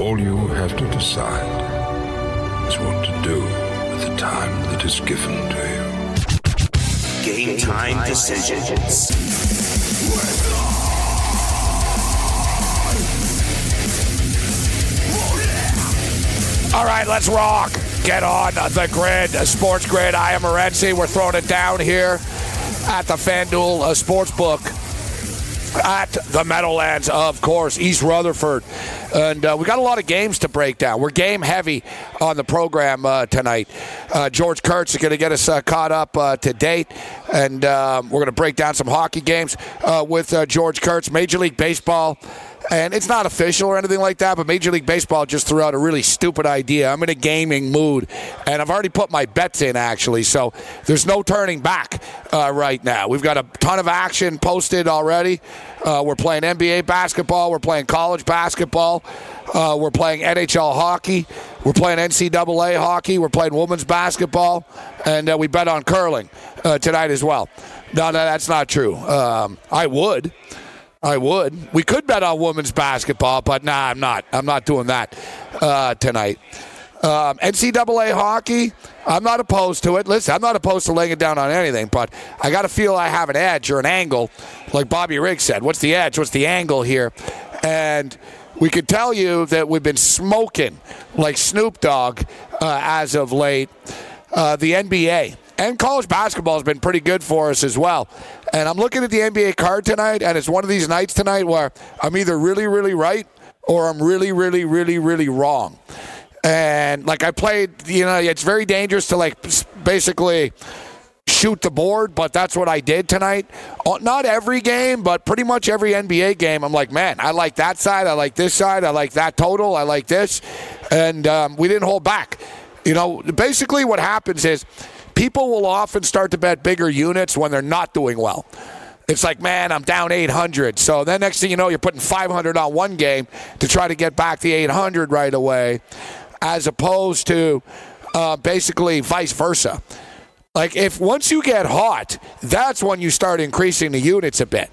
All you have to decide is what to do with the time that is given to you. Game time decisions. All right, let's rock. Get on the grid, Sports Grid. I am Morency. We're throwing it down here at the FanDuel uh, Sportsbook at the Meadowlands, of course, East Rutherford. And uh, we got a lot of games to break down. We're game heavy on the program uh, tonight. Uh, George Kurtz is going to get us uh, caught up uh, to date, and um, we're going to break down some hockey games uh, with George Kurtz. Major League Baseball and it's not official or anything like that, but Major League Baseball just threw out a really stupid idea. I'm in a gaming mood, and I've already put my bets in, actually, so there's no turning back uh, right now. We've got a ton of action posted already. Uh, we're playing NBA basketball, we're playing college basketball, uh, we're playing NHL hockey, we're playing NCAA hockey, we're playing women's basketball, and uh, we bet on curling uh, tonight as well. No, no, that's not true. Um, I would. I would. We could bet on women's basketball, but nah, I'm not. I'm not doing that uh, tonight. Um, NCAA hockey, I'm not opposed to it. Listen, I'm not opposed to laying it down on anything, but I got to feel I have an edge or an angle, like Bobby Riggs said. What's the edge? What's the angle here? And we could tell you that we've been smoking like Snoop Dogg uh, as of late. Uh, the NBA and college basketball has been pretty good for us as well. And I'm looking at the NBA card tonight, and it's one of these nights tonight where I'm either really, really right or I'm really, really, really, really wrong. And like I played, you know, it's very dangerous to like basically shoot the board, but that's what I did tonight. Uh, not every game, but pretty much every NBA game. I'm like, man, I like that side. I like this side. I like that total. I like this. And um, we didn't hold back. You know, basically what happens is people will often start to bet bigger units when they're not doing well. It's like, man, I'm down 800. So then next thing you know, you're putting 500 on one game to try to get back the 800 right away, as opposed to uh, basically vice versa. Like if once you get hot, that's when you start increasing the units a bit.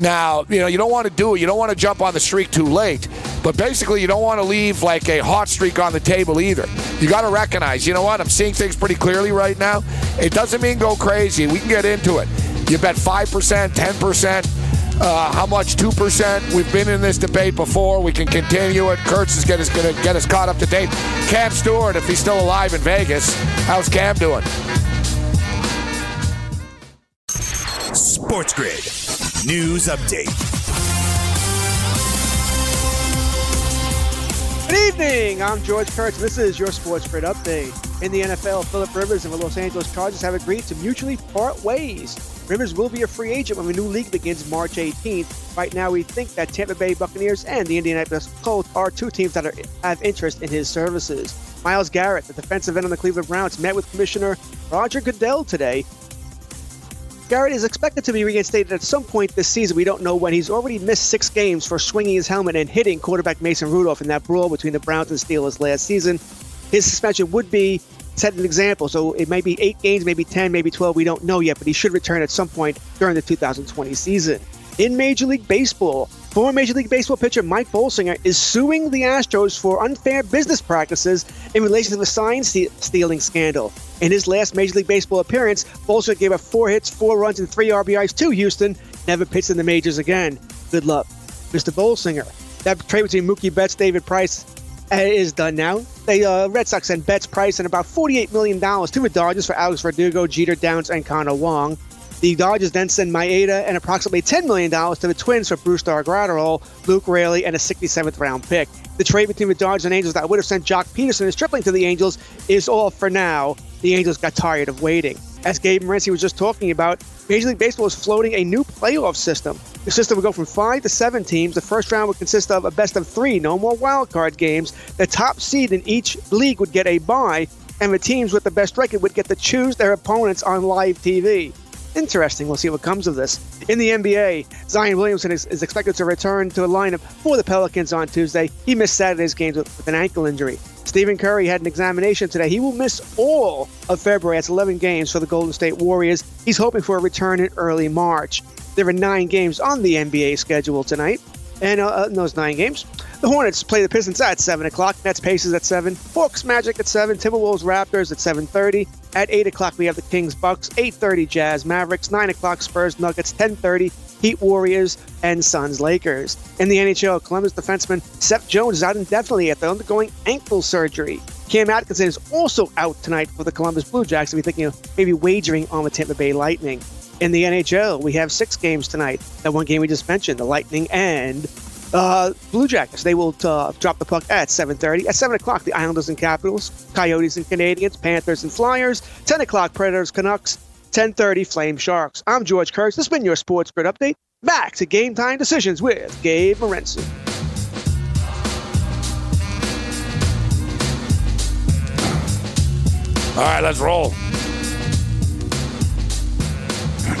Now, you know, you don't want to do it. You don't want to jump on the streak too late. But basically, you don't want to leave like a hot streak on the table either. You got to recognize, you know what? I'm seeing things pretty clearly right now. It doesn't mean go crazy. We can get into it. You bet 5%, 10%. Uh, how much? 2%. We've been in this debate before. We can continue it. Kurtz is going to get us caught up to date. Cam Stewart, if he's still alive in Vegas, how's Cam doing? Sports Grid News Update. Good evening. I'm George Kurtz. This is your Sports Grid Update. In the NFL, Philip Rivers and the Los Angeles Chargers have agreed to mutually part ways. Rivers will be a free agent when the new league begins March 18th. Right now, we think that Tampa Bay Buccaneers and the Indianapolis Colts are two teams that are, have interest in his services. Myles Garrett, the defensive end on the Cleveland Browns, met with Commissioner Roger Goodell today Garrett is expected to be reinstated at some point this season. We don't know when. He's already missed six games for swinging his helmet and hitting quarterback Mason Rudolph in that brawl between the Browns and Steelers last season. His suspension would be set an example. So it may be eight games, maybe 10, maybe 12. We don't know yet, but he should return at some point during the 2020 season. In Major League Baseball, former Major League Baseball pitcher Mike Bolsinger is suing the Astros for unfair business practices in relation to the sign stealing scandal. In his last Major League Baseball appearance, Bolsinger gave up four hits, four runs, and three RBIs to Houston. Never pitched in the majors again. Good luck, Mr. Bolsinger. That trade between Mookie Betts, David Price uh, is done now. The uh, Red Sox sent Betts, Price, and about $48 million to the Dodgers for Alex Verdugo, Jeter Downs, and Connor Wong. The Dodgers then send Maeda and approximately $10 million to the Twins for Brusdar Graterol, Luke Raley, and a 67th round pick. The trade between the Dodgers and Angels that would have sent Joc Pederson Ross Stripling to the Angels is all for now. The Angels got tired of waiting. As Gabe Morency was just talking about, Major League Baseball is floating a new playoff system. The system would go from five to seven teams. The first round would consist of a best of three, no more wild card games. The top seed in each league would get a bye, and the teams with the best record would get to choose their opponents on live TV. Interesting. We'll see what comes of this. In the NBA, Zion Williamson is, is expected to return to the lineup for the Pelicans on Tuesday. He missed Saturday's games with, with an ankle injury. Stephen Curry had an examination today. He will miss all of February. That's 11 games for the Golden State Warriors. He's hoping for a return in early March. There are nine games on the NBA schedule tonight. And uh, in those nine games, the Hornets play the Pistons at 7 o'clock. Nets Pacers at 7. Hawks Magic at 7. Timberwolves Raptors at 7.30. At 8 o'clock, we have the Kings Bucks. 8.30 Jazz Mavericks. 9 o'clock Spurs Nuggets. 10.30 Heat Warriors and Suns Lakers. In the NHL, Columbus defenseman Seth Jones is out indefinitely after undergoing ankle surgery. Cam Atkinson is also out tonight for the Columbus Blue Jackets. We're thinking of maybe wagering on the Tampa Bay Lightning. In the NHL, we have six games tonight. That one game we just mentioned, the Lightning and uh, Blue Jackets. They will uh, drop the puck at 7:30. At 7 o'clock, the Islanders and Capitals, Coyotes and Canadiens, Panthers and Flyers. 10 o'clock, Predators, Canucks. 10:30, Flame Sharks. I'm George Kurtz. This has been your Sports Grid update. Back to game time decisions with Gabe Morency. All right, let's roll.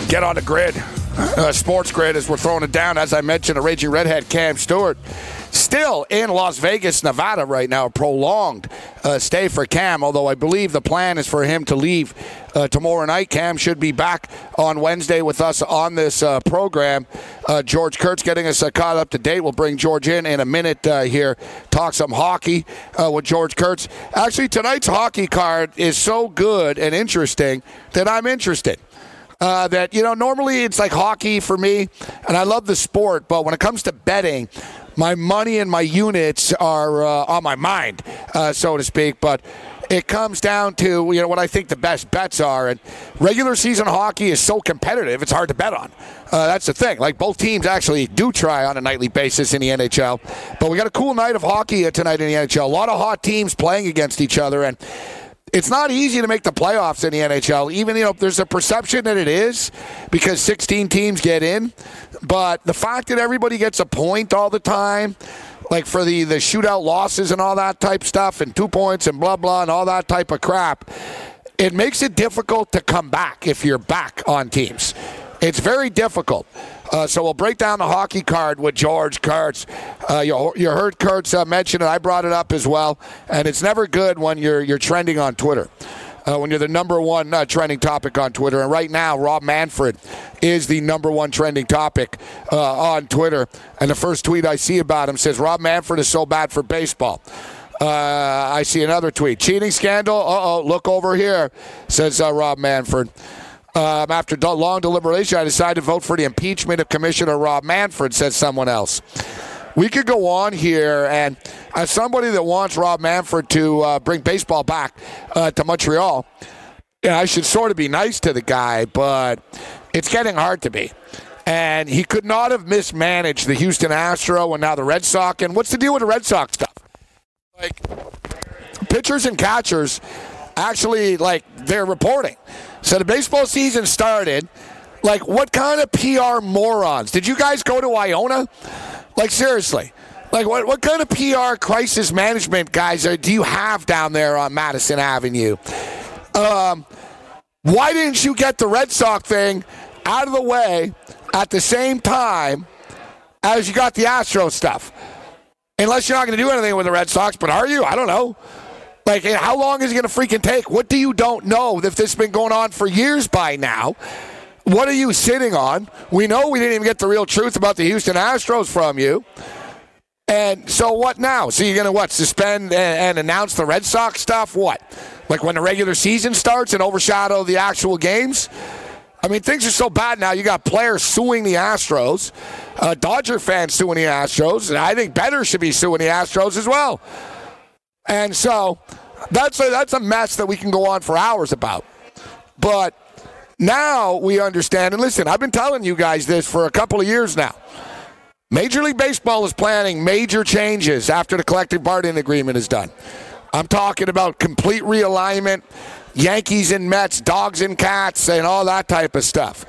Get on the grid. Uh, sports grid as we're throwing it down. As I mentioned, a raging redhead, Cam Stewart, still in Las Vegas, Nevada right now. Prolonged uh, stay for Cam, although I believe the plan is for him to leave uh, tomorrow night. Cam should be back on Wednesday with us on this uh, program. Uh, George Kurtz getting us uh, caught up to date. We'll bring George in in a minute here, talk some hockey with George Kurtz. Actually, tonight's hockey card is so good and interesting that I'm interested. Uh, that you know normally it's like hockey for me and i love the sport but when it comes to betting my money and my units are uh, on my mind uh, so to speak but it comes down to you know what i think the best bets are and regular season hockey is so competitive it's hard to bet on. Uh, that's the thing like both teams actually do try on a nightly basis in the nhl but we got a cool night of hockey tonight in the nhl a lot of hot teams playing against each other and it's not easy to make the playoffs in the NHL. Even you know, there's a perception that it is because 16 teams get in, but the fact that everybody gets a point all the time, like for the the shootout losses and all that type stuff, and two points and blah blah and all that type of crap, it makes it difficult to come back if you're back on teams. It's very difficult. Uh, so we'll break down the hockey card with George Kurtz. Uh, you, you, heard Kurtz uh, mention it. I brought it up as well. And it's never good when you're you're trending on Twitter. Uh, when you're the number one uh, trending topic on Twitter. And right now, Rob Manfred is the number one trending topic uh, on Twitter. And the first tweet I see about him says, Rob Manfred is so bad for baseball. Uh, I see another tweet. Cheating scandal? Uh oh, look over here, says uh, Rob Manfred. Um, after long deliberation, I decided to vote for the impeachment of Commissioner Rob Manfred, said someone else. We could go on here, and as somebody that wants Rob Manfred to uh, bring baseball back uh, to Montreal, yeah, I should sort of be nice to the guy, but it's getting hard to be. And he could not have mismanaged the Houston Astro and now the Red Sox. And what's the deal with the Red Sox stuff? Like, pitchers and catchers actually, like, they're reporting so the baseball season started. Like, what kind of PR morons? Did you guys go to Iona? Like, seriously. Like, what, what kind of PR crisis management guys are, do you have down there on Madison Avenue? Um, why didn't you get the Red Sox thing out of the way at the same time as you got the Astro stuff? Unless you're not going to do anything with the Red Sox, but are you? I don't know. Like, how long is it going to freaking take? What do you don't know if this has been going on for years by now? What are you sitting on? We know we didn't even get the real truth about the Houston Astros from you. And so what now? So you're going to what? Suspend and, and, announce the Red Sox stuff? What? Like when the regular season starts and overshadow the actual games? I mean, things are so bad now. You got players suing the Astros, uh, Dodger fans suing the Astros, and I think better should be suing the Astros as well. And so that's a, that's a mess that we can go on for hours about. But now we understand, and listen, I've been telling you guys this for a couple of years now. Major League Baseball is planning major changes after the collective bargaining agreement is done. I'm talking about complete realignment, Yankees and Mets, dogs and cats, and all that type of stuff.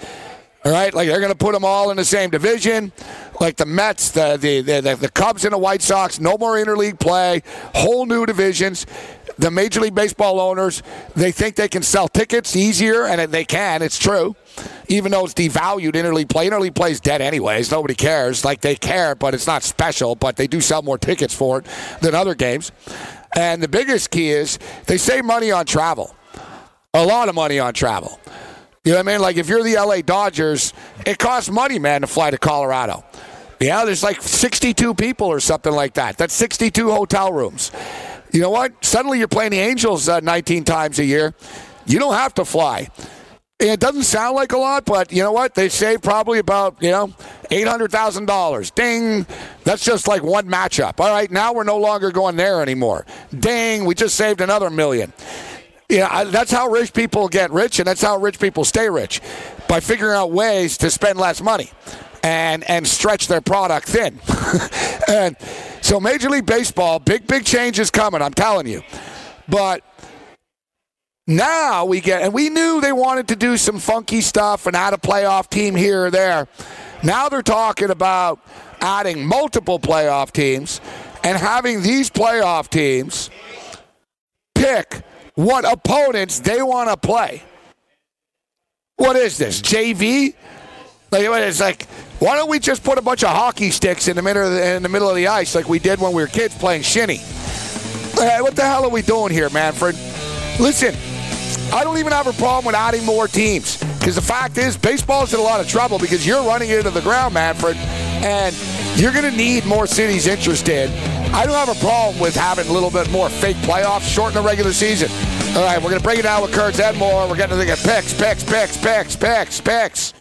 All right, like they're going to put them all in the same division, like the Mets, the the, the the Cubs, and the White Sox. No more interleague play, whole new divisions. The Major League Baseball owners they think they can sell tickets easier, and they can. It's true, even though it's devalued interleague play. Interleague play is dead anyways. Nobody cares. Like they care, but it's not special. But they do sell more tickets for it than other games. And the biggest key is they save money on travel, a lot of money on travel. You know what I mean? Like if you're the LA Dodgers, it costs money, man, to fly to Colorado. Yeah, there's like 62 people or something like that. That's 62 hotel rooms. You know what? Suddenly you're playing the Angels uh, 19 times a year. You don't have to fly. It doesn't sound like a lot, but you know what? They save probably about, you know, $800,000. Ding. That's just like one matchup. All right, now we're no longer going there anymore. Ding. We just saved another million. Yeah, that's how rich people get rich, and that's how rich people stay rich by figuring out ways to spend less money and and stretch their product thin. and so Major League Baseball, big big change is coming. I'm telling you, but now we get, and we knew they wanted to do some funky stuff and add a playoff team here or there. Now they're talking about adding multiple playoff teams and having these playoff teams pick what opponents they want to play. What is this? JV? Like it's like, why don't we just put a bunch of hockey sticks in the middle of the, in the middle of the ice like we did when we were kids playing shinny? Hey, what the hell are we doing here, Manfred? Listen, I don't even have a problem with adding more teams because the fact is, baseball's in a lot of trouble because you're running into the ground, Manfred, and you're going to need more cities interested. I don't have a problem with having a little bit more fake playoffs, shorten the regular season. All right, we're going to bring it down with Kurtz Edmore. We're getting to the picks, picks, picks, picks, picks, picks.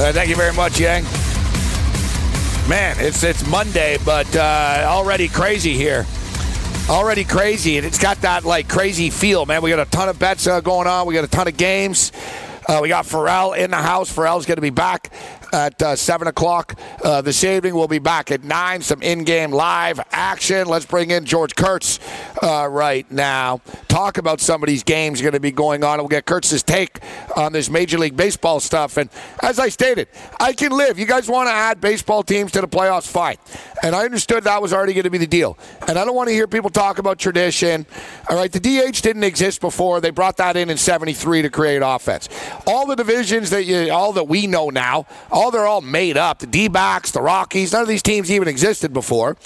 Uh, thank you very much, Yang. Man, it's it's Monday, but uh, already crazy here. Already crazy, and it's got that like crazy feel, man. We got a ton of bets uh, going on. We got a ton of games. Uh, we got Ferrall in the house. Ferrall's going to be back at uh, 7 o'clock uh, this evening. We'll be back at 9. Some in game live action. Let's bring in George Kurtz uh, right now. Talk about some of these games going to be going on. We'll get Kurtz's take on this Major League Baseball stuff. And as I stated, I can live. You guys want to add baseball teams to the playoffs? Fine. And I understood that was already going to be the deal. And I don't want to hear people talk about tradition. All right, the DH didn't exist before. They brought that in in 73 to create offense. All the divisions that you, all that we know now, all they're all made up. The D-backs, the Rockies, none of these teams even existed before.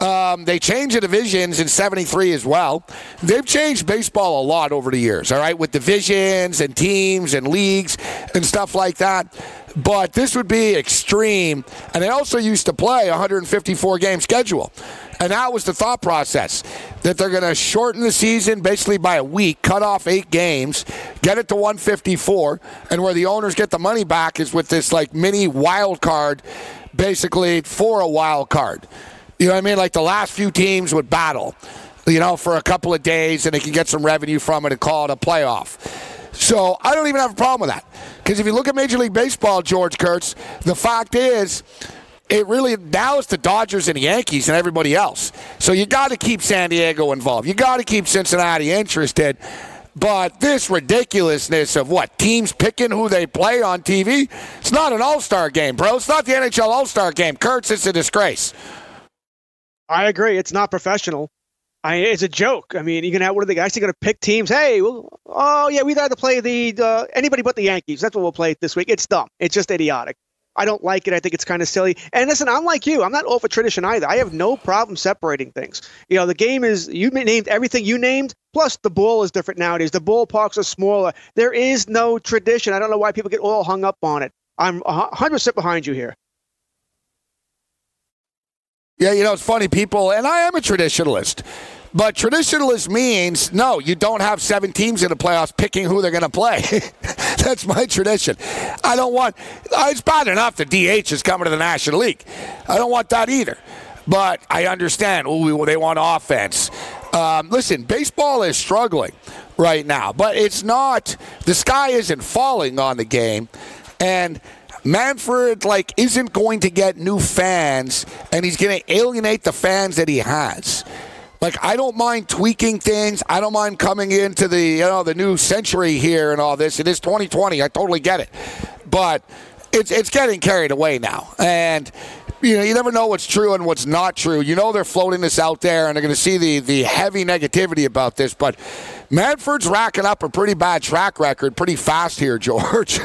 Um, they changed the divisions in 73 as well. They've changed baseball a lot over the years, all right, with divisions and teams and leagues and stuff like that. But this would be extreme. And they also used to play 154 game schedule. And that was the thought process that they're going to shorten the season basically by a week, cut off eight games, get it to 154, and where the owners get the money back is with this like mini wild card, basically for a wild card. You know what I mean? Like the last few teams would battle, you know, for a couple of days, and they can get some revenue from it and call it a playoff. So I don't even have a problem with that. Because if you look at Major League Baseball, George Kurtz, the fact is, it really now it's the Dodgers and the Yankees and everybody else. So you got to keep San Diego involved. You got to keep Cincinnati interested. But this ridiculousness of what teams picking who they play on TV, it's not an All Star game, bro. It's not the NHL All Star game. Kurtz, it's a disgrace. I agree. It's not professional. I, it's a joke. I mean, you can have what are the guys going to pick teams? Hey, well, oh yeah, we'd rather play the uh, anybody but the Yankees. That's what we'll play this week. It's dumb. It's just idiotic. I don't like it. I think it's kind of silly. And listen, I'm like you. I'm not all for tradition either. I have no problem separating things. You know, the game is you named everything you named. Plus, the ball is different nowadays. The ballparks are smaller. There is no tradition. I don't know why people get all hung up on it. I'm 100% behind you here. Yeah, you know, it's funny, people, and I am a traditionalist. But traditionalist means no, you don't have seven teams in the playoffs picking who they're going to play. That's my tradition. I don't want. It's bad enough the DH is coming to the National League. I don't want that either. But I understand. Ooh, they want offense. Um, listen, baseball is struggling right now, but it's not. The sky isn't falling on the game, and Manfred like isn't going to get new fans, and he's going to alienate the fans that he has. Like I don't mind tweaking things. I don't mind coming into the you know the new century here and all this. It is 2020. I totally get it, but it's it's getting carried away now, and you know you never know what's true and what's not true. You know they're floating this out there, and they're going to see the the heavy negativity about this, but. Manfred's racking up a pretty bad track record pretty fast here, George.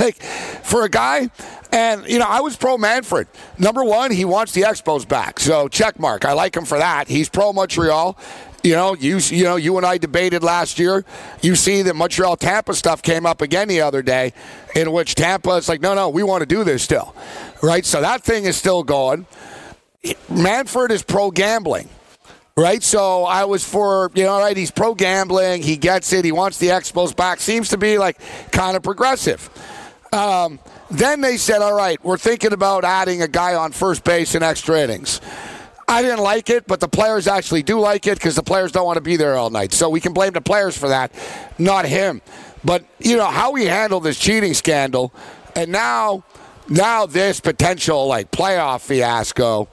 like, for a guy, and, you know, I was pro Manfred. Number one, he wants the Expos back. So, check mark. I like him for that. He's pro Montreal. You know, you you know, you and I debated last year. You see that Montreal Tampa stuff came up again the other day, in which Tampa is like, no, no, we want to do this still, right? So that thing is still going. Manfred is pro gambling right? So I was for, you know, all right, he's pro gambling. He gets it. He wants the Expos back. Seems to be like kind of progressive. Um, then they said, all right, we're thinking about adding a guy on first base in extra innings. I didn't like it, but the players actually do like it because the players don't want to be there all night. So we can blame the players for that, not him. But, you know, how we handle this cheating scandal, and now, now this potential, like, playoff fiasco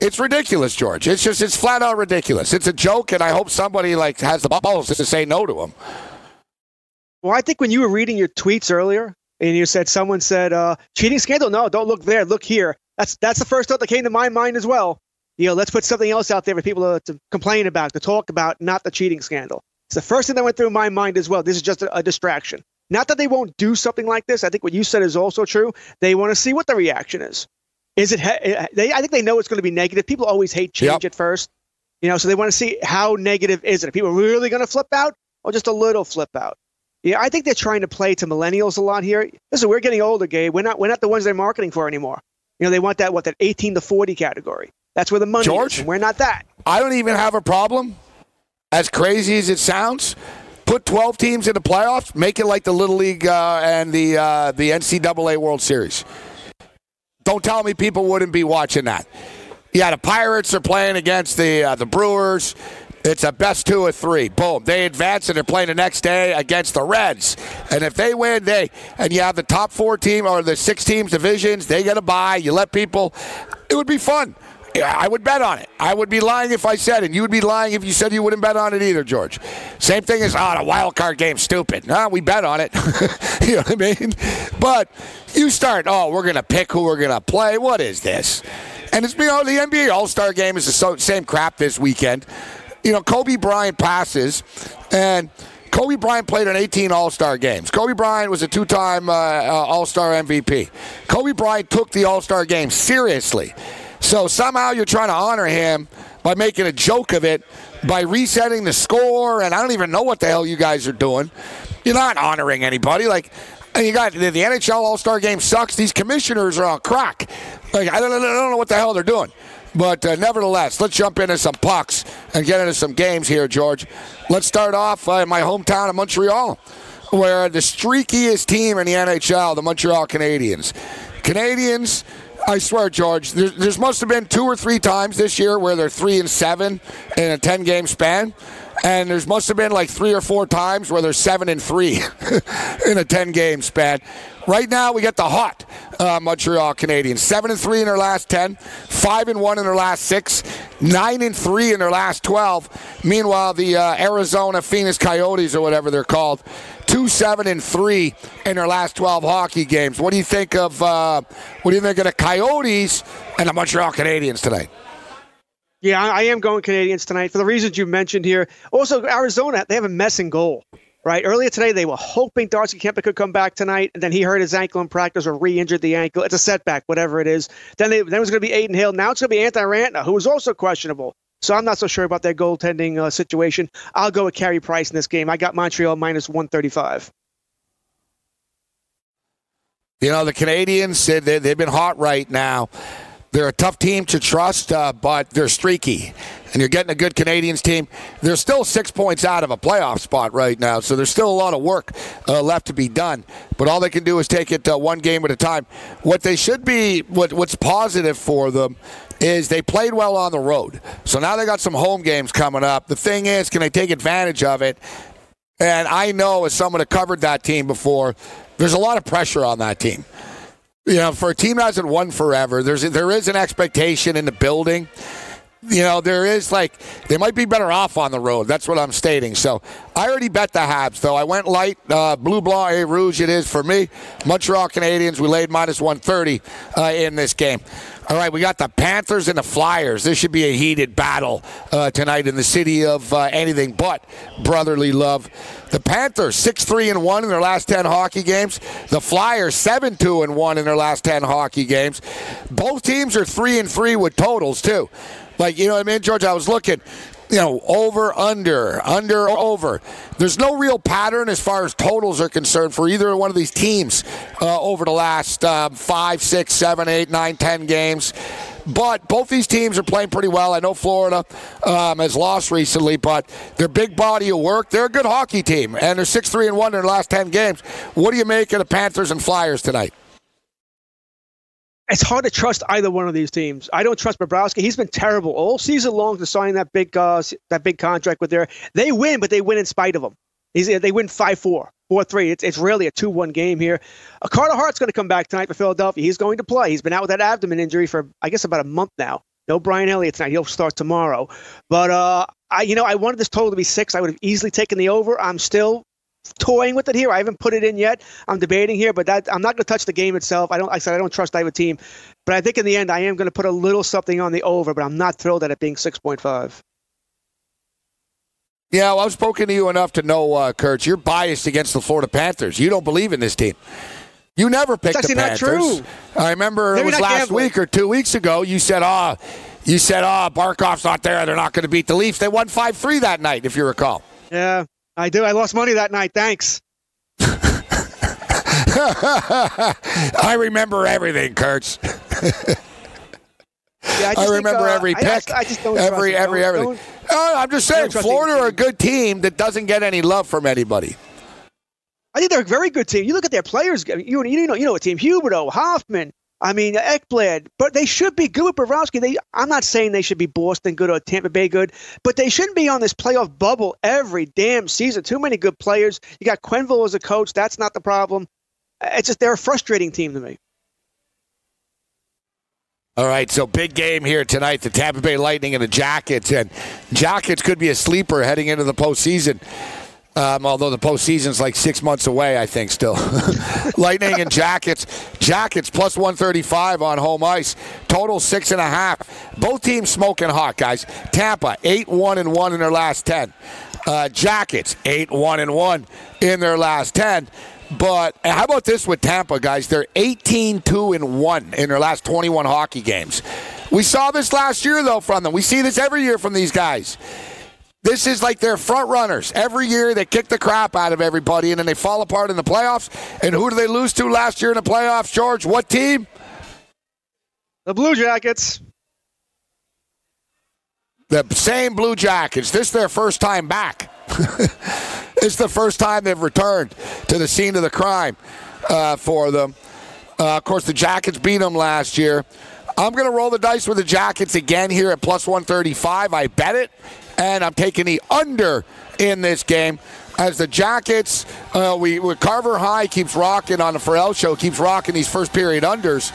it's ridiculous, George. It's just it's flat out ridiculous. It's a joke, and I hope somebody like has the balls to say no to him. Well, I think when you were reading your tweets earlier, and you said someone said uh, cheating scandal, no, don't look there, look here. That's that's the first thought that came to my mind as well. You know, let's put something else out there for people to, to complain about, to talk about, not the cheating scandal. It's the first thing that went through my mind as well. This is just a, a distraction. Not that they won't do something like this. I think what you said is also true. They want to see what the reaction is. Is it? Eh, they, I think they know it's going to be negative. People always hate change yep. at first, you know. So they want to see how negative is it. Are people really going to flip out, or just a little flip out? Yeah, I think they're trying to play to millennials a lot here. Listen, we're getting older, Gabe. We're not. We're not the ones they're marketing for anymore. You know, they want that what that 18 to 40 category. That's where the money George, is. And we're not that. I don't even have a problem. As crazy as it sounds, put 12 teams in the playoffs, make it like the Little League uh, and the uh, the NCAA World Series. Don't tell me people wouldn't be watching that. Yeah, the Pirates are playing against the uh, the Brewers. It's a best two or three. Boom. They advance and they're playing the next day against the Reds. And if they win, they and you have the top four team or the six teams divisions, they get a bye. You let people. It would be fun. I would bet on it. I would be lying if I said it. You would be lying if you said you wouldn't bet on it either, George. Same thing as, oh, the wild card game's stupid. No, we bet on it. you know what I mean? But you start, oh, we're going to pick who we're going to play. What is this? And it's, you know, the NBA All Star game is the same crap this weekend. You know, Kobe Bryant passes, and Kobe Bryant played in 18 All Star games. Kobe Bryant was a two time uh, uh, All Star MVP. Kobe Bryant took the All Star game seriously. So somehow you're trying to honor him by making a joke of it, by resetting the score, and I don't even know what the hell you guys are doing. You're not honoring anybody. Like, you got the, NHL All Star game sucks. These commissioners are on crack. Like, I don't, I don't know what the hell they're doing. But uh, nevertheless, let's jump into some pucks and get into some games here, George. Let's start off uh, in my hometown of Montreal, where the streakiest team in the NHL, the Montreal Canadiens. Canadiens I swear, George, there, must have been two or three times this year where they're three and seven in a ten game span. And there's must have been like three or four times where they're seven and three in a ten game span. Right now, we get the hot uh, Montreal Canadiens, seven and three in their last ten, five and one in their last six, nine and three in their last twelve. Meanwhile, the uh, Arizona Phoenix Coyotes or whatever they're called, two seven and three in their last twelve hockey games. What do you think of uh, what do you think of the Coyotes and the Montreal Canadiens tonight? Yeah, I am going Canadiens tonight for the reasons you mentioned here. Also, Arizona, they have a mess in goal right? Earlier today, they were hoping Darcy Kuemper could come back tonight, and then he hurt his ankle in practice or re-injured the ankle. It's a setback, whatever it is. Then, they, then it was going to be Adin Hill. Now it's going to be Antti Raanta, who is also questionable. So I'm not so sure about their goaltending uh, situation. I'll go with Carey Price in this game. I got Montreal minus 135. You know, the Canadiens, they, they've been hot right now. They're a tough team to trust, uh, but they're streaky. And you're getting a good Canadiens team. They're still six points out of a playoff spot right now, so there's still a lot of work uh, left to be done. But all they can do is take it uh, one game at a time. What they should be, what, what's positive for them, is they played well on the road. So now they got some home games coming up. The thing is, can they take advantage of it? And I know, as someone that covered that team before, there's a lot of pressure on that team you know, for a team that hasn't won forever, there's there is an expectation in the building. you know, there is like they might be better off on the road. That's what I'm stating. So I already bet the Habs, though. I went light, uh, blue, blanc, et rouge. It is for me. Montreal Canadiens. We laid minus 130 uh, in this game. All right, we got the Panthers and the Flyers. This should be a heated battle uh, tonight in the city of uh, anything but brotherly love. The Panthers six three and one in their last ten hockey games. The Flyers seven two and one in their last ten hockey games. Both teams are three and three with totals too. Like you know what I mean, George? I was looking you know, over, under, under, over. There's no real pattern as far as totals are concerned for either one of these teams uh, over the last uh, five, six, seven, eight, nine, ten games. But both these teams are playing pretty well. I know Florida um, has lost recently, but their big body of work. They're a good hockey team, and they're six, three, and one in their last ten games. What do you make of the Panthers and Flyers tonight? It's hard to trust either one of these teams. I don't trust Bobrovsky. He's been terrible all season long to sign that big uh, that big contract with their. They win, but they win in spite of him. He's, they win 5-4, 4-3. It's, it's really a 2-1 game here. Uh, Carter Hart's going to come back tonight for Philadelphia. He's going to play. He's been out with that abdomen injury for, I guess, about a month now. No Brian Elliott tonight. He'll start tomorrow. But, uh, I, you know, I wanted this total to be six. I would have easily taken the over. I'm still toying with it here. I haven't put it in yet. I'm debating here, but that I'm not going to touch the game itself. I don't. I said I don't trust either team, but I think in the end I am going to put a little something on the over. But I'm not thrilled at it being 6.5. Yeah, well, I've spoken to you enough to know, uh, Kurt, you're biased against the Florida Panthers. You don't believe in this team. You never picked the Panthers. Not true. I remember it was last gambling. week or two weeks ago. You said, "Ah, oh, you said, ah, oh, Barkov's not there. They're not going to beat the Leafs." They won five three that night, if you recall. Yeah, I do. I lost money that night. Thanks. I remember everything, Kurtz. Yeah, I, I, remember think, uh, every pick, I just, I just every every don't, everything. Don't, I'm just saying, Florida are a good team that doesn't get any love from anybody. I think they're a very good team. You look at their players. You, you know, you know a team: Huberdeau, Hoffman, I mean, Ekblad, but they should be good with Bobrovsky. They, I'm not saying they should be Boston good or Tampa Bay good, but they shouldn't be on this playoff bubble every damn season. Too many good players. You got Quenneville as a coach. That's not the problem. It's just they're a frustrating team to me. All right, so big game here tonight. The Tampa Bay Lightning and the Jackets, and Jackets could be a sleeper heading into the postseason. Um, although the postseason's like six months away, I think still. Lightning and Jackets. Jackets plus 135 on home ice. Total six and a half. Both teams smoking hot, guys. Tampa, 8 1 and 1 in their last 10. Uh, Jackets, 8 1 and 1 in their last 10. But how about this with Tampa, guys? They're 18 2 and 1 in their last 21 hockey games. We saw this last year, though, from them. We see this every year from these guys. This is like their front runners. Every year they kick the crap out of everybody and then they fall apart in the playoffs. And who do they lose to last year in the playoffs, George? What team? The Blue Jackets. The same Blue Jackets. This is their first time back. it's the first time they've returned to the scene of the crime uh, for them. Uh, of course, the Jackets beat them last year. I'm going to roll the dice with the Jackets again here at plus 135. I bet it and I'm taking the under in this game as the Jackets, uh, we Carver High keeps rocking on the Ferrall show, keeps rocking these first period unders.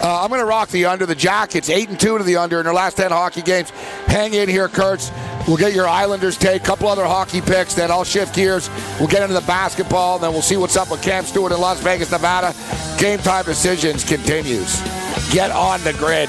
Uh, I'm going to rock the under. The Jackets eight and two to the under in their last ten hockey games. Hang in here, Kurtz. We'll get your Islanders take, a couple other hockey picks. Then I'll shift gears. We'll get into the basketball, and then we'll see what's up with Cam Stewart in Las Vegas, Nevada. Game time decisions continues. Get on the grid.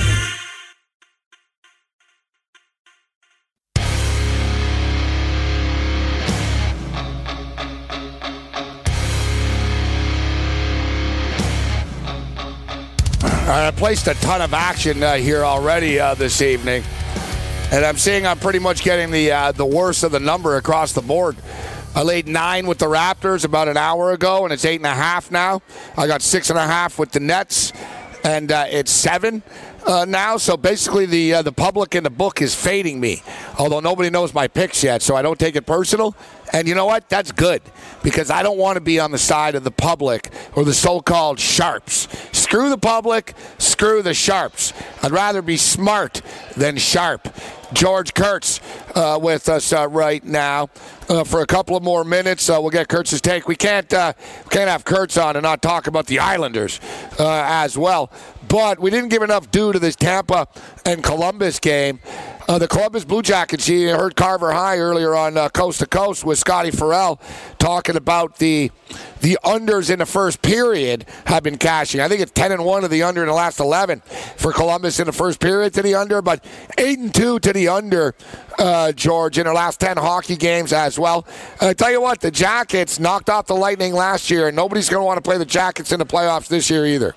I placed a ton of action uh, here already uh, this evening, and I'm seeing I'm pretty much getting the uh, the worst of the number across the board. I laid nine with the Raptors about an hour ago, and it's eight and a half now. I got six and a half with the Nets, and uh, it's seven uh, now. So basically, the uh, the public in the book is fading me. Although nobody knows my picks yet, so I don't take it personal. And you know what? That's good because I don't want to be on the side of the public or the so-called sharps. Screw the public. Screw the sharps. I'd rather be smart than sharp. George Kurtz uh, with us uh, right now uh, for a couple of more minutes. Uh, we'll get Kurtz's take. We can't uh, can't have Kurtz on and not talk about the Islanders uh, as well. But we didn't give enough due to this Tampa and Columbus game. Uh, the Columbus Blue Jackets, you heard Carver High earlier on uh, Coast to Coast with Scotty Ferrall talking about the the unders in the first period have been cashing. I think it's 10 and 1 to the under in the last 11 for Columbus in the first period to the under, but 8 and 2 to the under, uh, George, in the last 10 hockey games as well. I tell you what, the Jackets knocked off the Lightning last year, and nobody's going to want to play the Jackets in the playoffs this year either.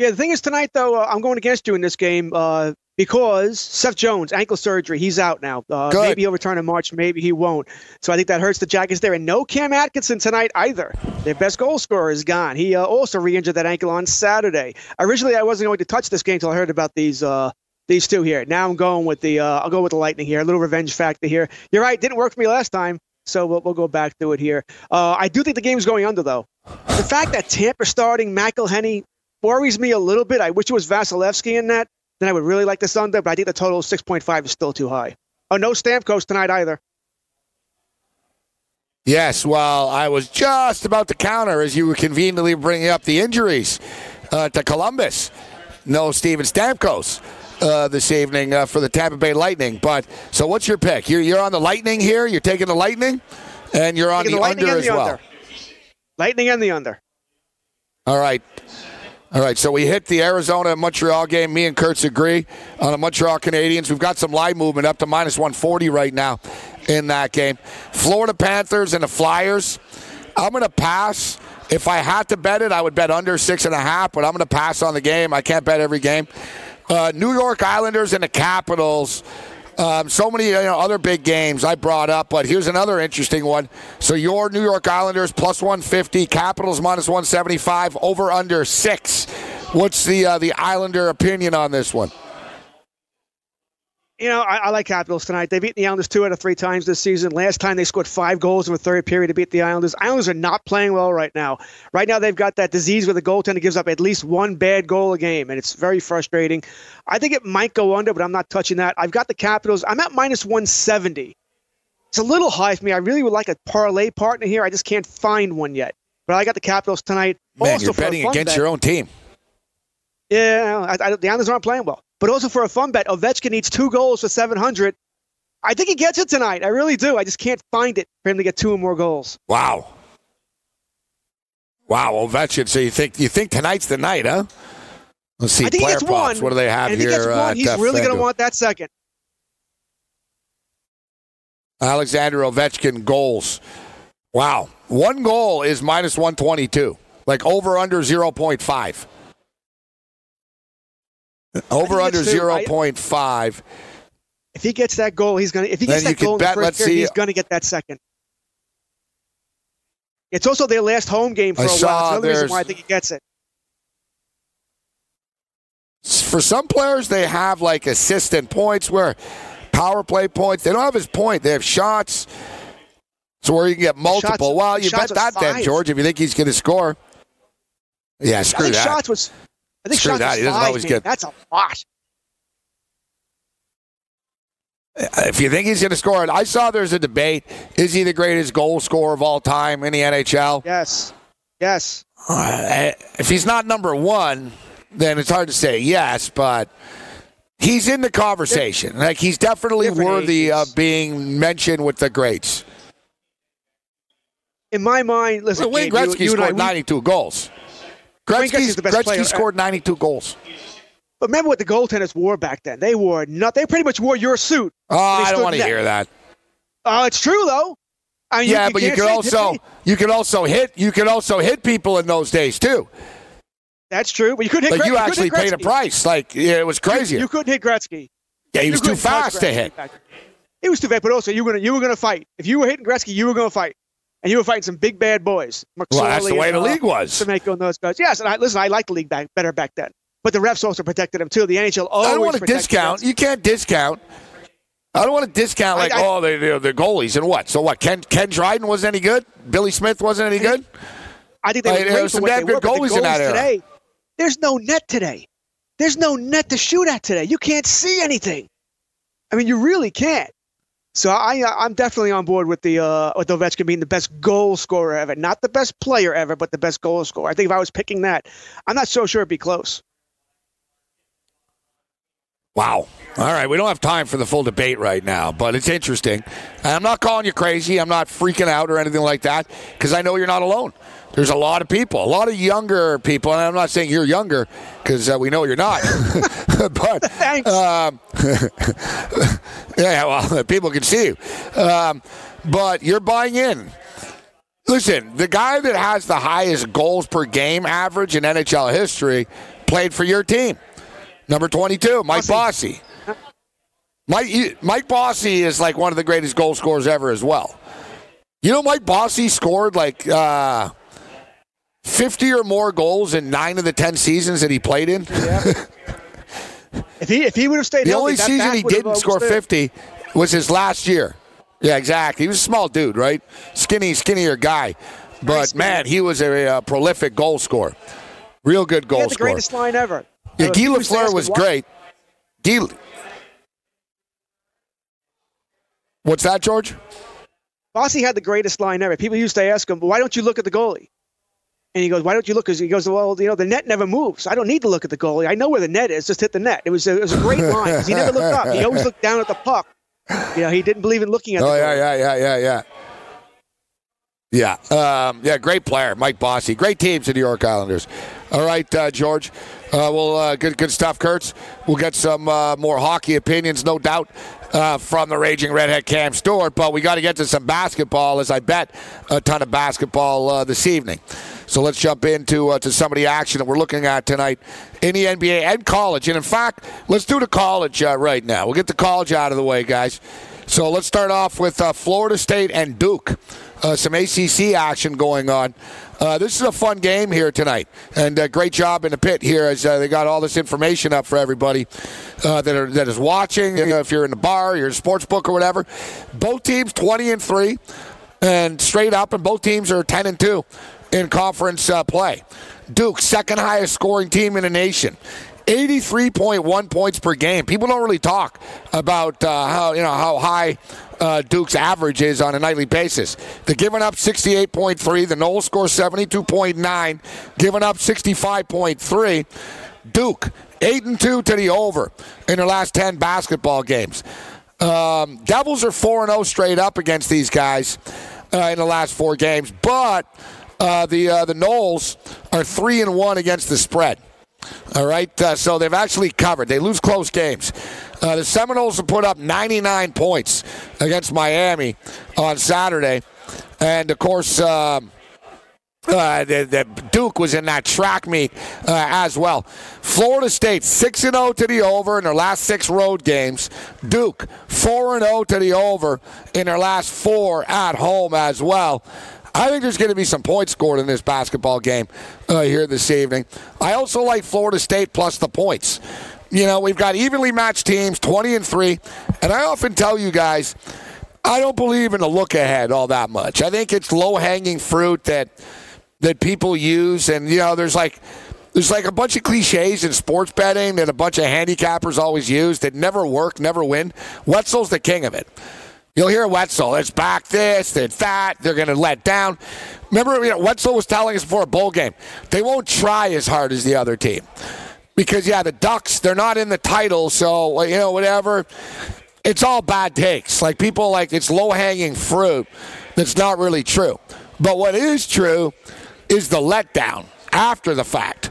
Yeah, the thing is tonight though, uh, I'm going against you in this game uh, because Seth Jones ankle surgery, he's out now. Uh, maybe he'll return in March, maybe he won't. So I think that hurts the Jackets there, and no Cam Atkinson tonight either. Their best goal scorer is gone. He uh, also re-injured that ankle on Saturday. Originally, I wasn't going to touch this game until I heard about these. Uh, these two here. Now I'm going with the. Uh, I'll go with the Lightning here. A little revenge factor here. You're right. Didn't work for me last time, so we'll, we'll go back to it here. Uh, I do think the game's going under though. The fact that Tampa starting McElhinney worries me a little bit. I wish it was Vasilevskiy in that. Then I would really like this under, but I think the total of 6.5 is still too high. Oh, no Stamkos tonight either. Yes, well, I was just about to counter as you were conveniently bringing up the injuries uh, to Columbus. No Steven Stamkos uh, this evening uh, for the Tampa Bay Lightning. But so, what's your pick? You're, you're on the Lightning here. You're taking the Lightning, and you're on Taking the, under as the well. under. Lightning and the under. All right. All right, so we hit the Arizona Montreal game. Me and Kurtz agree on the Montreal Canadiens. We've got some line movement up to minus 140 right now in that game. Florida Panthers and the Flyers. I'm going to pass. If I had to bet it, I would bet under six and a half, but I'm going to pass on the game. I can't bet every game. Uh, New York Islanders and the Capitals. Um, so many you know, other big games I brought up, but here's another interesting one. So your New York Islanders plus 150, Capitals minus 175, over under six. What's the uh, the Islander opinion on this one? You know, I, I like Capitals tonight. They beat the Islanders two out of three times this season. Last time they scored five goals in the third period to beat the Islanders. Islanders are not playing well right now. Right now, they've got that disease where the goaltender gives up at least one bad goal a game, and it's very frustrating. I think it might go under, but I'm not touching that. I've got the Capitals. I'm at minus 170. It's a little high for me. I really would like a parlay partner here. I just can't find one yet. But I got the Capitals tonight. Man, also you're betting against bet- your own team. yeah, I, I, the Islanders aren't playing well. But also for a fun bet, Ovechkin needs two goals for 700. I think he gets it tonight. I really do. I just can't find it for him to get two or more goals. Wow. Wow, Ovechkin. So you think you think tonight's the night, huh? Let's see. I think he player gets props. one. What do they have here? he gets uh, one, he's really going to want that second. Alexander Ovechkin goals. Wow. One goal is minus 122. Like over under 0.5. Over under two. I- 0.5. If he gets that goal, he's going to. If he gets Then that goal could in the first he's to get that second. It's also their last home game for I a while. That's another reason why I think he gets it. For some players, they have like assistant points where power play points. They don't have his point. They have shots. So where you can get multiple. Shots- well, you bet that then. George, if you think he's going to score. Yeah, I screw think that. shots was. I think Screw that. He doesn't five, always man. get- That's a lot. If you think he's going to score it, I saw there's a debate. Is he the greatest goal scorer of all time in the NHL? Yes. Yes. Uh, if he's not number one, then it's hard to say yes, but he's in the conversation. Like he's definitely Different worthy ages. of being mentioned with the greats. In my mind, listen, Well, Wayne Gabe, you- Gretzky you and I, scored we- 92 goals. Gretzky's, Gretzky's the best Gretzky scored 92 goals. But remember what the goaltenders wore back then? They wore not. They pretty much wore your suit. Oh, I don't want to hear that. Oh, it's true though. I mean, yeah, but you could also you could also hit you could also hit people in those days too. That's true, but you couldn't hit. Like you couldn't actually paid a price. Like yeah, it was crazy. You couldn't hit Gretzky. yeah, he was too fast to hit. He was too fast, but also you were gonna you were gonna fight. If you were hitting Gretzky, you were gonna fight. And you were fighting some big bad boys. Well, that's the way and, the uh, league was. Semenko and those guys. Yes, and I listen. I liked the league back better back then, but the refs also protected them too. The NHL always I don't want to discount. You can't discount. I don't want to discount like I- I- oh the the goalies and what. So what? Ken Ken Dryden wasn't any good. Billy Smith wasn't any good. I think they Like, were there great for some damn good but goalies in that goalies era. today. There's no net today. There's no net to shoot at today. You can't see anything. I mean, you really can't. So I, uh, I'm definitely on board with the uh, with Ovechkin being the best goal scorer ever, not the best player ever, but the best goal scorer. I think if I was picking that, I'm not so sure it'd be close. Wow. All right, we don't have time for the full debate right now, but it's interesting. And I'm not calling you crazy. I'm not freaking out or anything like that because I know you're not alone. There's a lot of people, a lot of younger people, and I'm not saying you're younger because uh, we know you're not. but um, yeah, well, people can see you. Um, but you're buying in. Listen, the guy that has the highest goals per game average in NHL history played for your team. Number 22, Mike Bossy. Mike, Mike Bossy is like one of the greatest goal scorers ever as well. You know, Mike Bossy scored like uh, 50 or more goals in nine of the 10 seasons that he played in. If he if he would have stayed The healthy, only season he didn't score withstood. 50 was his last year. Yeah, exactly. He was a small dude, right? Skinny, skinnier guy. But man, he was a, uh prolific goal scorer. Real good He goal had the scorer. greatest line ever. Yeah, Guy people used to Lafleur was great. Guy, what's that, George? Bossy had the greatest line ever. People used to ask him, "Why don't you look at the goalie?" And he goes, "Why don't you look?" Because he goes, "Well, you know, the net never moves. I don't need to look at the goalie. I know where the net is. Just hit the net." It was a, it was a great line. he never looked up. He always looked down at the puck. You know, he didn't believe in looking at. Oh the yeah, yeah, yeah, yeah, yeah. Yeah, um, yeah, great player, Mike Bossy. Great teams, the New York Islanders. All right, uh, George. Uh, well, uh, good, good stuff, Kurtz. We'll get some uh, more hockey opinions, no doubt, uh, from the Raging Redhead Cam Stewart. But we got to get to some basketball, as I bet a ton of basketball uh, this evening. So let's jump into to some of the action that we're looking at tonight in the NBA and college. And in fact, let's do the college right now. We'll get the college out of the way, guys. So let's start off with uh, Florida State and Duke. Uh, some ACC action going on. Uh, this is a fun game here tonight, and uh, great job in the pit here as uh, they got all this information up for everybody uh, that are that is watching. You know, if you're in the bar, you're in a sports book or whatever, both teams 20 and three, and straight up, and both teams are 10 and two in conference uh, play. Duke, second highest scoring team in the nation. 83.1 points per game. People don't really talk about uh, how you know how high uh, Duke's average is on a nightly basis. They're giving up 68.3. The Noles score 72.9, giving up 65.3. Duke eight and two to the over in their last 10 basketball games. Um, Devils are four and zero straight up against these guys uh, in the last four games, but uh, the uh, the Noles are three and one against the spread. All right, uh, so they've actually covered. They lose close games. Uh, the Seminoles have put up 99 points against Miami on Saturday, and of course. um uh, the, the Duke was in that track meet uh, as well. Florida State six and zero to the over in their last six road games. Duke four and zero to the over in their last four at home as well. I think there's going to be some points scored in this basketball game uh, here this evening. I also like Florida State plus the points. You know, we've got evenly matched teams, 20 and 3, and I often tell you guys, I don't believe in the look ahead all that much. I think it's low hanging fruit that that people use, and you know, there's like there's like a bunch of cliches in sports betting that a bunch of handicappers always use that never work, never win. Wetzel's the king of it. You'll hear Wetzel. It's back this, it's that. They're going to let down. Remember, you know, Wetzel was telling us before a bowl game, they won't try as hard as the other team. Because, yeah, the Ducks, they're not in the title, so, you know, whatever. It's all bad takes. Like, people like it's low hanging fruit that's not really true. But what is true is the letdown after the fact.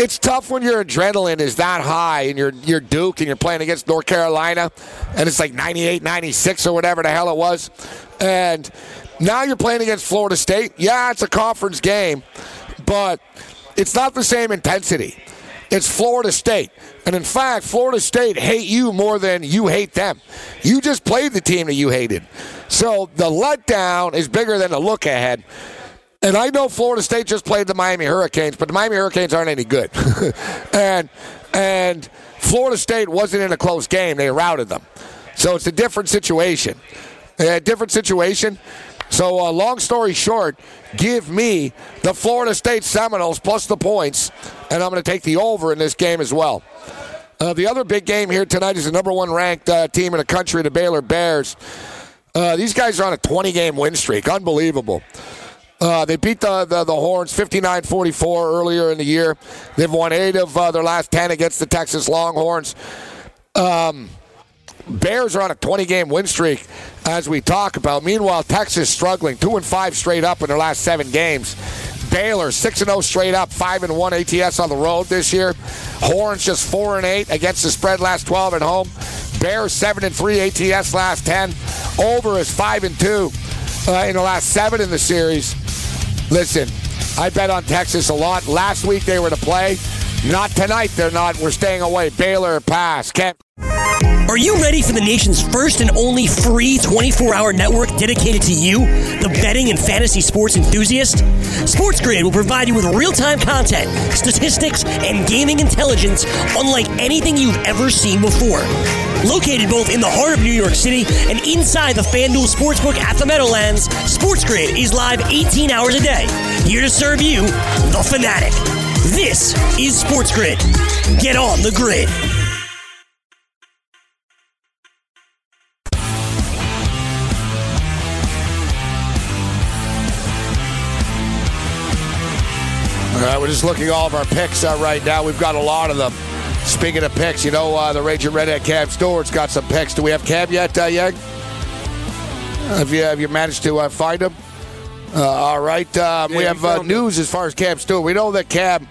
It's tough when your adrenaline is that high and you're, you're Duke and you're playing against North Carolina and it's like 98, 96 or whatever the hell it was. And now you're playing against Florida State. Yeah, it's a conference game, but it's not the same intensity. It's Florida State. And in fact, Florida State hate you more than you hate them. You just played the team that you hated. So the letdown is bigger than the look ahead. And I know Florida State just played the Miami Hurricanes, but the Miami Hurricanes aren't any good. and and Florida State wasn't in a close game; they routed them. So it's a different situation. A different situation. So, uh, long story short, give me the Florida State Seminoles plus the points, and I'm going to take the over in this game as well. Uh, the other big game here tonight is the number one ranked uh, team in the country, the Baylor Bears. Uh, these guys are on a 20 game win streak. Unbelievable. Uh, they beat the, the, the Horns 59 44 earlier in the year. They've won eight of uh, their last 10 against the Texas Longhorns. Um, Bears are on a 20 game win streak as we talk about. Meanwhile, Texas struggling, 2 and 5 straight up in their last seven games. Baylor 6 and 0 straight up, 5 and 1 ATS on the road this year. Horns just 4 and 8 against the spread last 12 at home. Bears 7 and 3 ATS last 10. Over is 5 and 2 uh, in the last 7 in the series. Listen, I bet on Texas a lot. Last week they were to play. Not tonight, they're not. We're staying away. Baylor pass. Can't. Are you ready for the nation's first and only free 24 hour network dedicated to you, the betting and fantasy sports enthusiast? SportsGrid will provide you with real time content, statistics, and gaming intelligence unlike anything you've ever seen before. Located both in the heart of New York City and inside the FanDuel Sportsbook at the Meadowlands, SportsGrid is live 18 hours a day, here to serve you, the fanatic. This is Sports Grid. Get on the grid. All right, we're just looking at all of our picks uh, right now. We've got a lot of them. Speaking of picks, you know, uh, the Raging Redhead Cam Stewart's got some picks. Do we have Cam yet, uh, Yang? Have you, have you managed to uh, find him? Uh, all right. Um, we have uh, news as far as Cam Stewart. We know that Cam,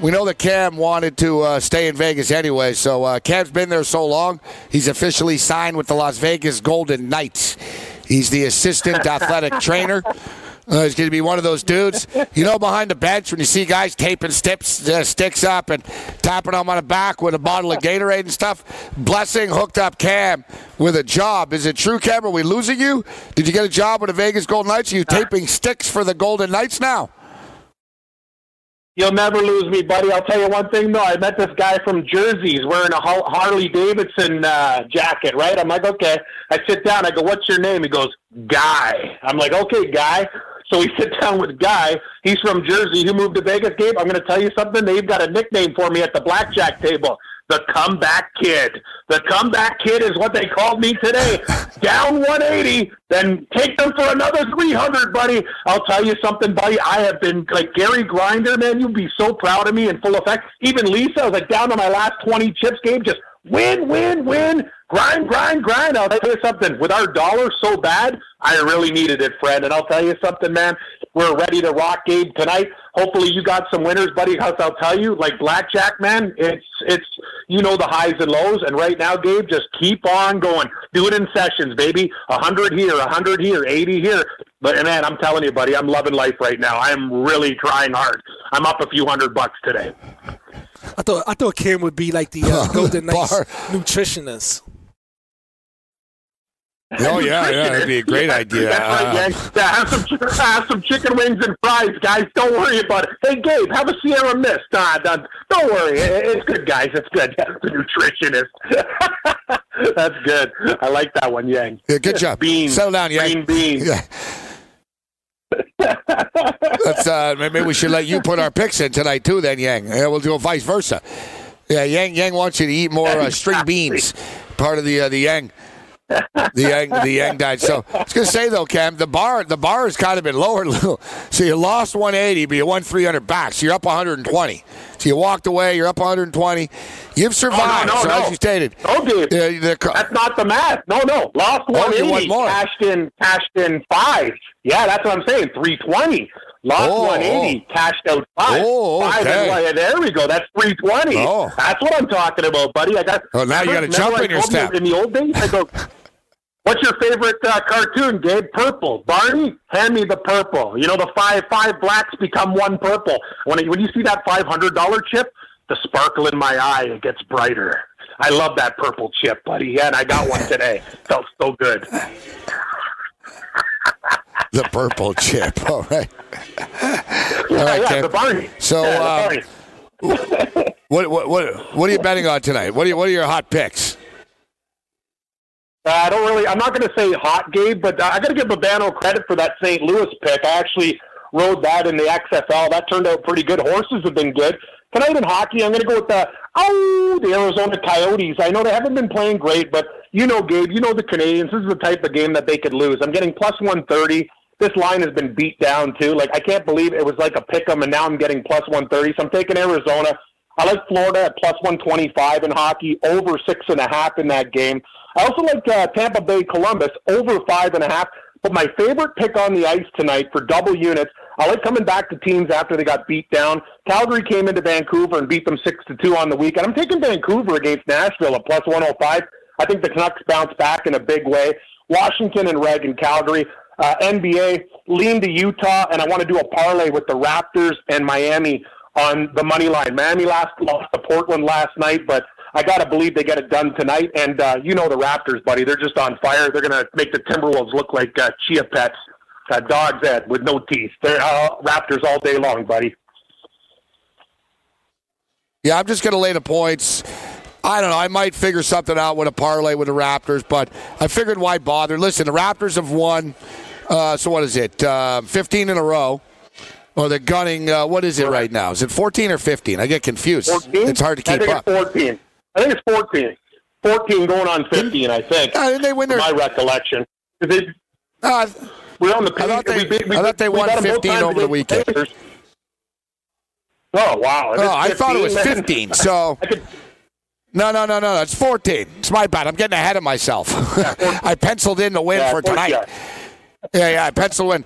we know that Cam wanted to uh, stay in Vegas anyway. So uh, Cam's been there so long. He's officially signed with the Las Vegas Golden Knights. He's the assistant athletic trainer. Uh, he's going to be one of those dudes, you know, behind the bench when you see guys taping sticks, uh, sticks up and tapping them on the back with a bottle of Gatorade and stuff. Blessing hooked up Cam with a job. Is it true, Cam? Are we losing you? Did you get a job with the Vegas Golden Knights? Are you taping sticks for the Golden Knights now? You'll never lose me, buddy. I'll tell you one thing, though. I met this guy from Jersey. He's wearing a Harley Davidson uh, jacket, right? I'm like, okay. I sit down. I go, what's your name? He goes, Guy. I'm like, okay, Guy. So we sit down with Guy. He's from Jersey. He moved to Vegas, Gabe. I'm going to tell you something. They've got a nickname for me at the blackjack table. The comeback kid. The comeback kid is what they called me today. Down 180, then take them for another 300, buddy. I'll tell you something, buddy. I have been like Gary Grinder, man. You'd be so proud of me in full effect. Even Lisa, I was like down to my last 20 chips game. Just win, win, win. Grind, grind, grind. I'll tell you something. With our dollar so bad, I really needed it, friend. And I'll tell you something, man. We're ready to rock, Gabe, tonight. Hopefully, you got some winners, buddy. Because I'll tell you, like blackjack, man, it's it's you know the highs and lows. And right now, Gabe, just keep on going. Do it in sessions, baby. A hundred here, a hundred here, eighty here. But man, I'm telling you, buddy, I'm loving life right now. I'm really trying hard. I'm up a few hundred bucks today. I thought I thought Cam would be like the uh, Golden Knights nutritionist. Oh, yeah, yeah. That'd be a great idea. That's Uh. Yeah, have some chi- have some chicken wings and fries, guys. Don't worry about it. Hey, Gabe, have a Sierra Mist. Nah, nah, don't worry, it's good, guys. It's good. The nutritionist. That's good. I like that one, Yang. yeah, good job. Beans. Settle down, Yang. Green beans. Yeah. That's uh, maybe we should let you put our picks in tonight too. Then Yang, yeah, we'll do a vice versa. Yeah, Yang Yang wants you to eat more uh, string beans. Part of the uh, the Yang. The Yang, the Yang diet. So I was gonna say though, Cam, the bar, the bar has kind of been lowered a little. So you lost 180, but you won 300 back. So you're up 120. So you walked away, you're up 120. You've survived. no, so no. as you stated, No, Gabe. uh, the, That's not the math. No, no. Lost Oh, 180. won more. Cashed in, cashed in five. Yeah, that's what I'm saying. 320. Lost Oh, 180. Cashed out five. Oh, Five okay. and. There we go. That's 320. Oh. That's what I'm talking about, buddy. I got. Oh, now you gotta jump in your step. In the old days, I go. What's your favorite uh, cartoon, Gabe? Purple. Barney, hand me the purple. You know the five five blacks become one purple. When when you see that five hundred dollar chip, the sparkle in my eye it gets brighter. I love that purple chip, buddy. Yeah, and I got one today. Felt so good. The purple chip. All right. Yeah, All right, yeah, the Barney. So, yeah, the uh, Barney. What, what what what are you betting on tonight? What are you, what are your hot picks? Uh, I don't really. I'm not going to say hot, Gabe, but I got to give Babano credit for that St. Louis pick. I actually rode that in the XFL. That turned out pretty good. Horses have been good. Tonight in hockey, I'm going to go with the oh the Arizona Coyotes. I know they haven't been playing great, but you know, Gabe, you know the Canadiens. This is the type of game that they could lose. I'm getting plus 130. This line has been beat down too. Like I can't believe it was like a pick 'em, and now I'm getting plus 130. So I'm taking Arizona. I like Florida at plus 125 in hockey, over six and a half in that game. I also like uh, Tampa Bay Columbus over five and a half. But my favorite pick on the ice tonight for double units, I like coming back to teams after they got beat down. Calgary came into Vancouver and beat them six to two on the weekend. And I'm taking Vancouver against Nashville at plus 105. I think the Canucks bounce back in a big way. Washington and Reg in Calgary. Uh, NBA lean to Utah, and I want to do a parlay with the Raptors and Miami on the money line. Miami last lost to Portland last night, but I got to believe they get it done tonight. And uh, you know the Raptors, buddy. They're just on fire. They're going to make the Timberwolves look like uh, chia pets, uh, dog's head with no teeth. They're uh, Raptors all day long, buddy. Yeah, I'm just going to lay the points. I don't know. I might figure something out with a parlay with the Raptors, but I figured why bother. Listen, the Raptors have won. Uh, so what is it? Uh, 15 in a row. Or they're gunning. Uh, what is it right now? Is it 14 or 15? I get confused. 14? It's hard to keep up. it's 14. I think it's 14. 14 going on 15, I think. Uh, they win their? my recollection. They, Uh, we're on the I thought they- we we I thought they won got them both 15 over the weekend. Oh wow! Oh, I thought it was 15, man. So could, no, no, no, no. It's 14. It's my bad. I'm getting ahead of myself. I penciled in the win yeah, for tonight. yeah. Yeah, yeah, I pencil in.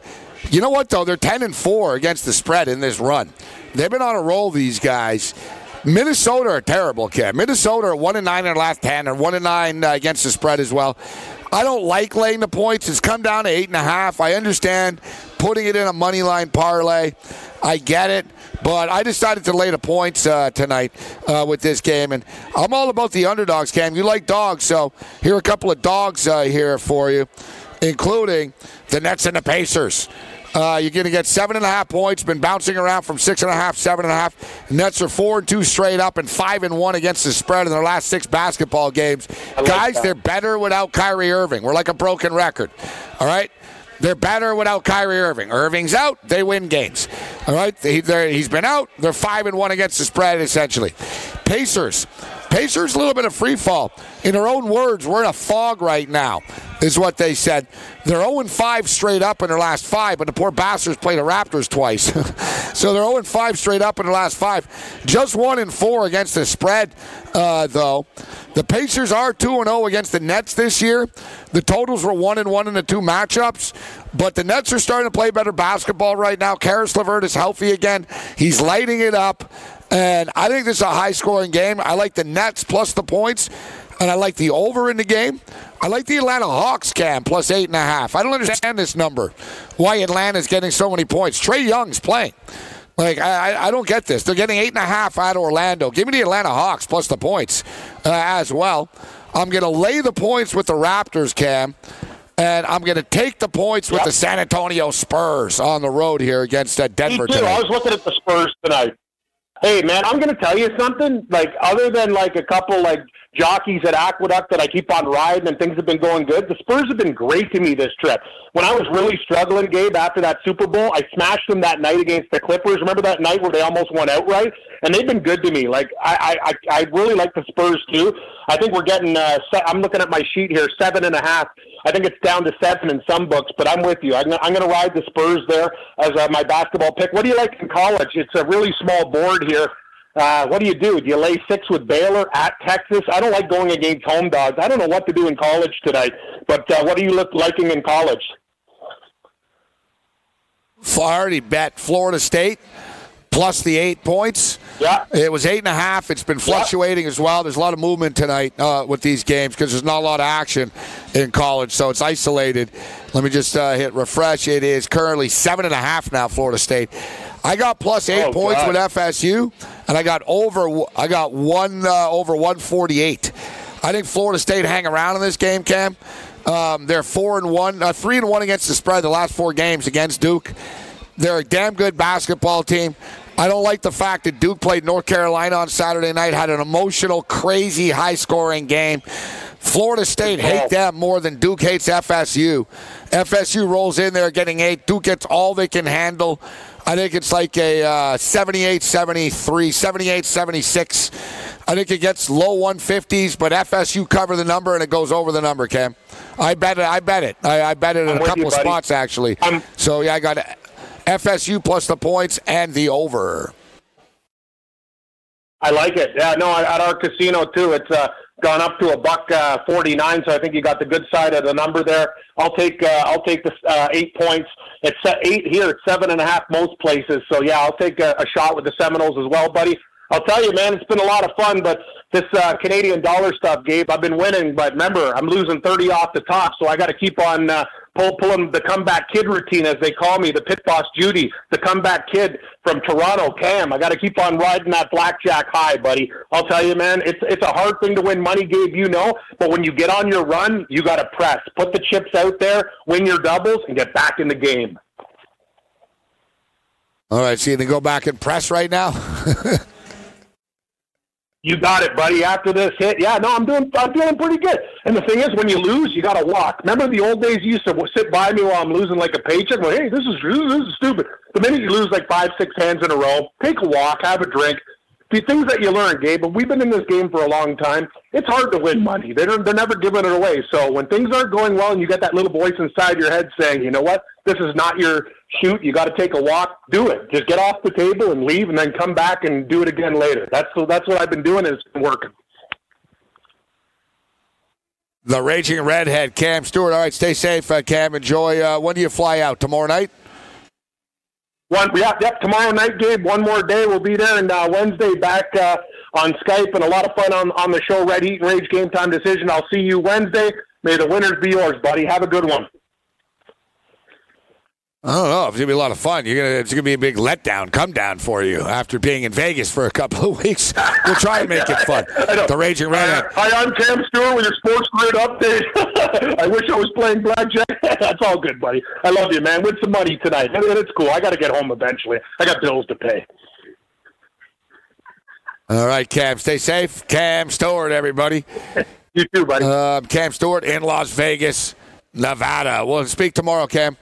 You know what though? They're ten and four against the spread in this run. They've been on a roll. These guys. Minnesota are terrible, kid. Minnesota are one and nine in their last ten, and one and nine uh, against the spread as well. I don't like laying the points. It's come down to eight and a half. I understand putting it in a money line parlay. I get it, but I decided to lay the points uh, tonight uh, with this game, and I'm all about the underdogs. Cam, you like dogs, so here are a couple of dogs uh, here for you including the Nets and the Pacers. Uh, you're going to get seven and a half points. Been bouncing around from six and a half, seven and a half. Nets are four and two straight up, and five and one against the spread in their last six basketball games. like Guys, that. they're better without Kyrie Irving. We're like a broken record. All right. They're better without Kyrie Irving. Irving's out, they win games. All right, he, he's been out. They're five and one against the spread, essentially. Pacers, Pacers, a little bit of free fall. In their own words, we're in a fog right now, is what they said. They're 0 5 straight up in their last five, but the poor bastards played the Raptors twice. so they're 0 5 straight up in their last five. Just 1 and 4 against the spread, uh, though. The Pacers are 2 0 against the Nets this year. The totals were 1 and 1 in the two matchups, but the Nets are starting to play better basketball right now. Caris LeVert is healthy again. He's lighting it up. And I think this is a high scoring game. I like the Nets plus the points, and I like the over in the game. I like the Atlanta Hawks cam plus eight and a half. I don't understand this number. Why Atlanta's getting so many points. Trae Young's playing. Like I, I- don't get this. They're getting eight and a half out of Orlando. Give me the Atlanta Hawks plus the points uh, as well. I'm going to lay the points with the Raptors, Cam, and I'm going to take the points with Yep. the San Antonio Spurs on the road here against uh, Me Denver too. I was looking at the Spurs tonight. Hey man, I'm gonna tell you something. Like other than like a couple like jockeys at Aqueduct that I keep on riding and things have been going good, the Spurs have been great to me this trip. When I was really struggling, Gabe, after that Super Bowl, I smashed them that night against the Clippers. Remember that night where they almost won outright? And they've been good to me. Like I I I really like the Spurs too. I think we're getting. Uh, I'm looking at my sheet here, seven and a half. I think it's down to seven in some books, but I'm with you. I'm, I'm going to ride the Spurs there as uh, my basketball pick. What do you like in college? It's a really small board here. Uh, what do you do? Do you lay six with Baylor at Texas? I don't like going against home dogs. I don't know what to do in college tonight, but uh, what are you look, liking in college? Already bet Florida State plus the eight points. Yeah. It was eight and a half. It's been fluctuating as well. There's a lot of movement tonight uh, with these games because there's not a lot of action in college, so it's isolated. Let me just uh, hit refresh. It is currently seven and a half now. Florida State. I got plus eight Oh, points God. with FSU, and I got over. I got one uh, over 148. I think Florida State hang around in this game, Cam. Um, they're four and one, uh, three and one against the spread the last four games against Duke. They're a damn good basketball team. I don't like the fact that Duke played North Carolina on Saturday night, had an emotional, crazy, high scoring game. Florida State hate them more than Duke hates FSU. FSU rolls in there getting eight. Duke gets all they can handle. I think it's like a uh, 78 73, 78 76. I think it gets low 150s, but FSU cover the number and it goes over the number, Cam. I bet it. I bet it. I, I bet it in I'm a couple you, of spots, actually. I'm- so, yeah, I got FSU plus the points and the over. I like it. Yeah, no, at our casino too, it's uh, gone up to a buck uh, forty nine. So I think you got the good side of the number there. I'll take uh, I'll take the uh, eight points. It's eight here. It's seven and a half most places. So yeah, I'll take a, a shot with the Seminoles as well, buddy. I'll tell you, man, it's been a lot of fun. But this uh, Canadian dollar stuff, Gabe, I've been winning. But remember, I'm losing thirty off the top, so I got to keep on uh, pull, pulling the comeback kid routine, as they call me, the pit boss Judy, the comeback kid from Toronto, Cam. I got to keep on riding that blackjack high, buddy. I'll tell you, man, it's it's a hard thing to win money, Gabe. You know, but when you get on your run, you got to press, put the chips out there, win your doubles, and get back in the game. All right, so you go back and press right now? You got it, buddy. After this hit, yeah, no, I'm doing, I'm feeling pretty good. And the thing is, when you lose, you got to walk. Remember the old days? You used to sit by me while I'm losing like a paycheck. Well, hey, this is this is stupid. The minute you lose like five, six hands in a row, take a walk, have a drink. The things that you learn, Gabe. But we've been in this game for a long time. It's hard to win money. They're they're never giving it away. So when things aren't going well, and you get that little voice inside your head saying, you know what, this is not your shoot. You got to take a walk. Do it. Just get off the table and leave, and then come back and do it again later. That's that's what I've been doing. and It's been working. the Raging Redhead, Cam Stewart. All right, stay safe, uh, Cam. Enjoy. Uh, when do you fly out? Tomorrow night? One, yep, yep. Tomorrow night, Gabe. One more day, we'll be there, and uh, Wednesday back uh, on Skype, and a lot of fun on on the show. Red Heat and Rage Game Time Decision. I'll see you Wednesday. May the winners be yours, buddy. Have a good one. I don't know. It's gonna be a lot of fun. You're gonna. It's gonna be a big letdown, come down for you after being in Vegas for a couple of weeks. We'll try and make it fun. The Raging Redhead. Hi, I'm Cam Stewart with your Sports Grid update. I wish I was playing blackjack. That's all good, buddy. I love you, man. Win some money tonight. It's cool. I got to get home eventually. I got bills to pay. All right, Cam. Stay safe. Cam Stewart, everybody. You too, buddy. Um, Cam Stewart in Las Vegas, Nevada. We'll speak tomorrow, Cam.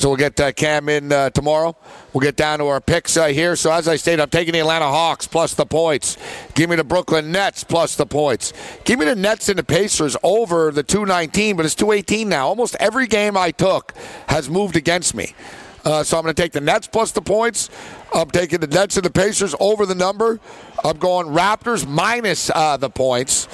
So we'll get uh, Cam in uh, tomorrow. We'll get down to our picks uh, here. So as I stated, I'm taking the Atlanta Hawks plus the points. Give me the Brooklyn Nets plus the points. Give me the Nets and the Pacers over the 219, but it's 218 now. Almost every game I took has moved against me. Uh, so I'm going to take the Nets plus the points. I'm taking the Nets and the Pacers over the number. I'm going Raptors minus uh, the points.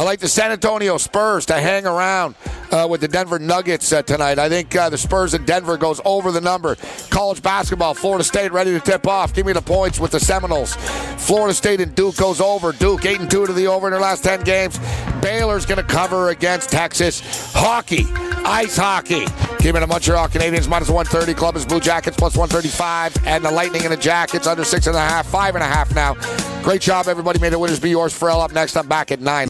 I like the San Antonio Spurs to hang around uh, with the Denver Nuggets uh, tonight. I think uh, the Spurs in Denver goes over the number. College basketball, Florida State ready to tip off. Give me the points with the Seminoles. Florida State and Duke goes over. Duke eight and two to the over in their last ten games. Baylor's going to cover against Texas. Hockey, ice hockey. Give me the Montreal Canadiens minus 130. Columbus Blue Jackets plus 135. And the Lightning and the Jackets under six and a half, five and a half now. Great job, everybody. May the winners be yours. Ferrall up next. I'm back at nine.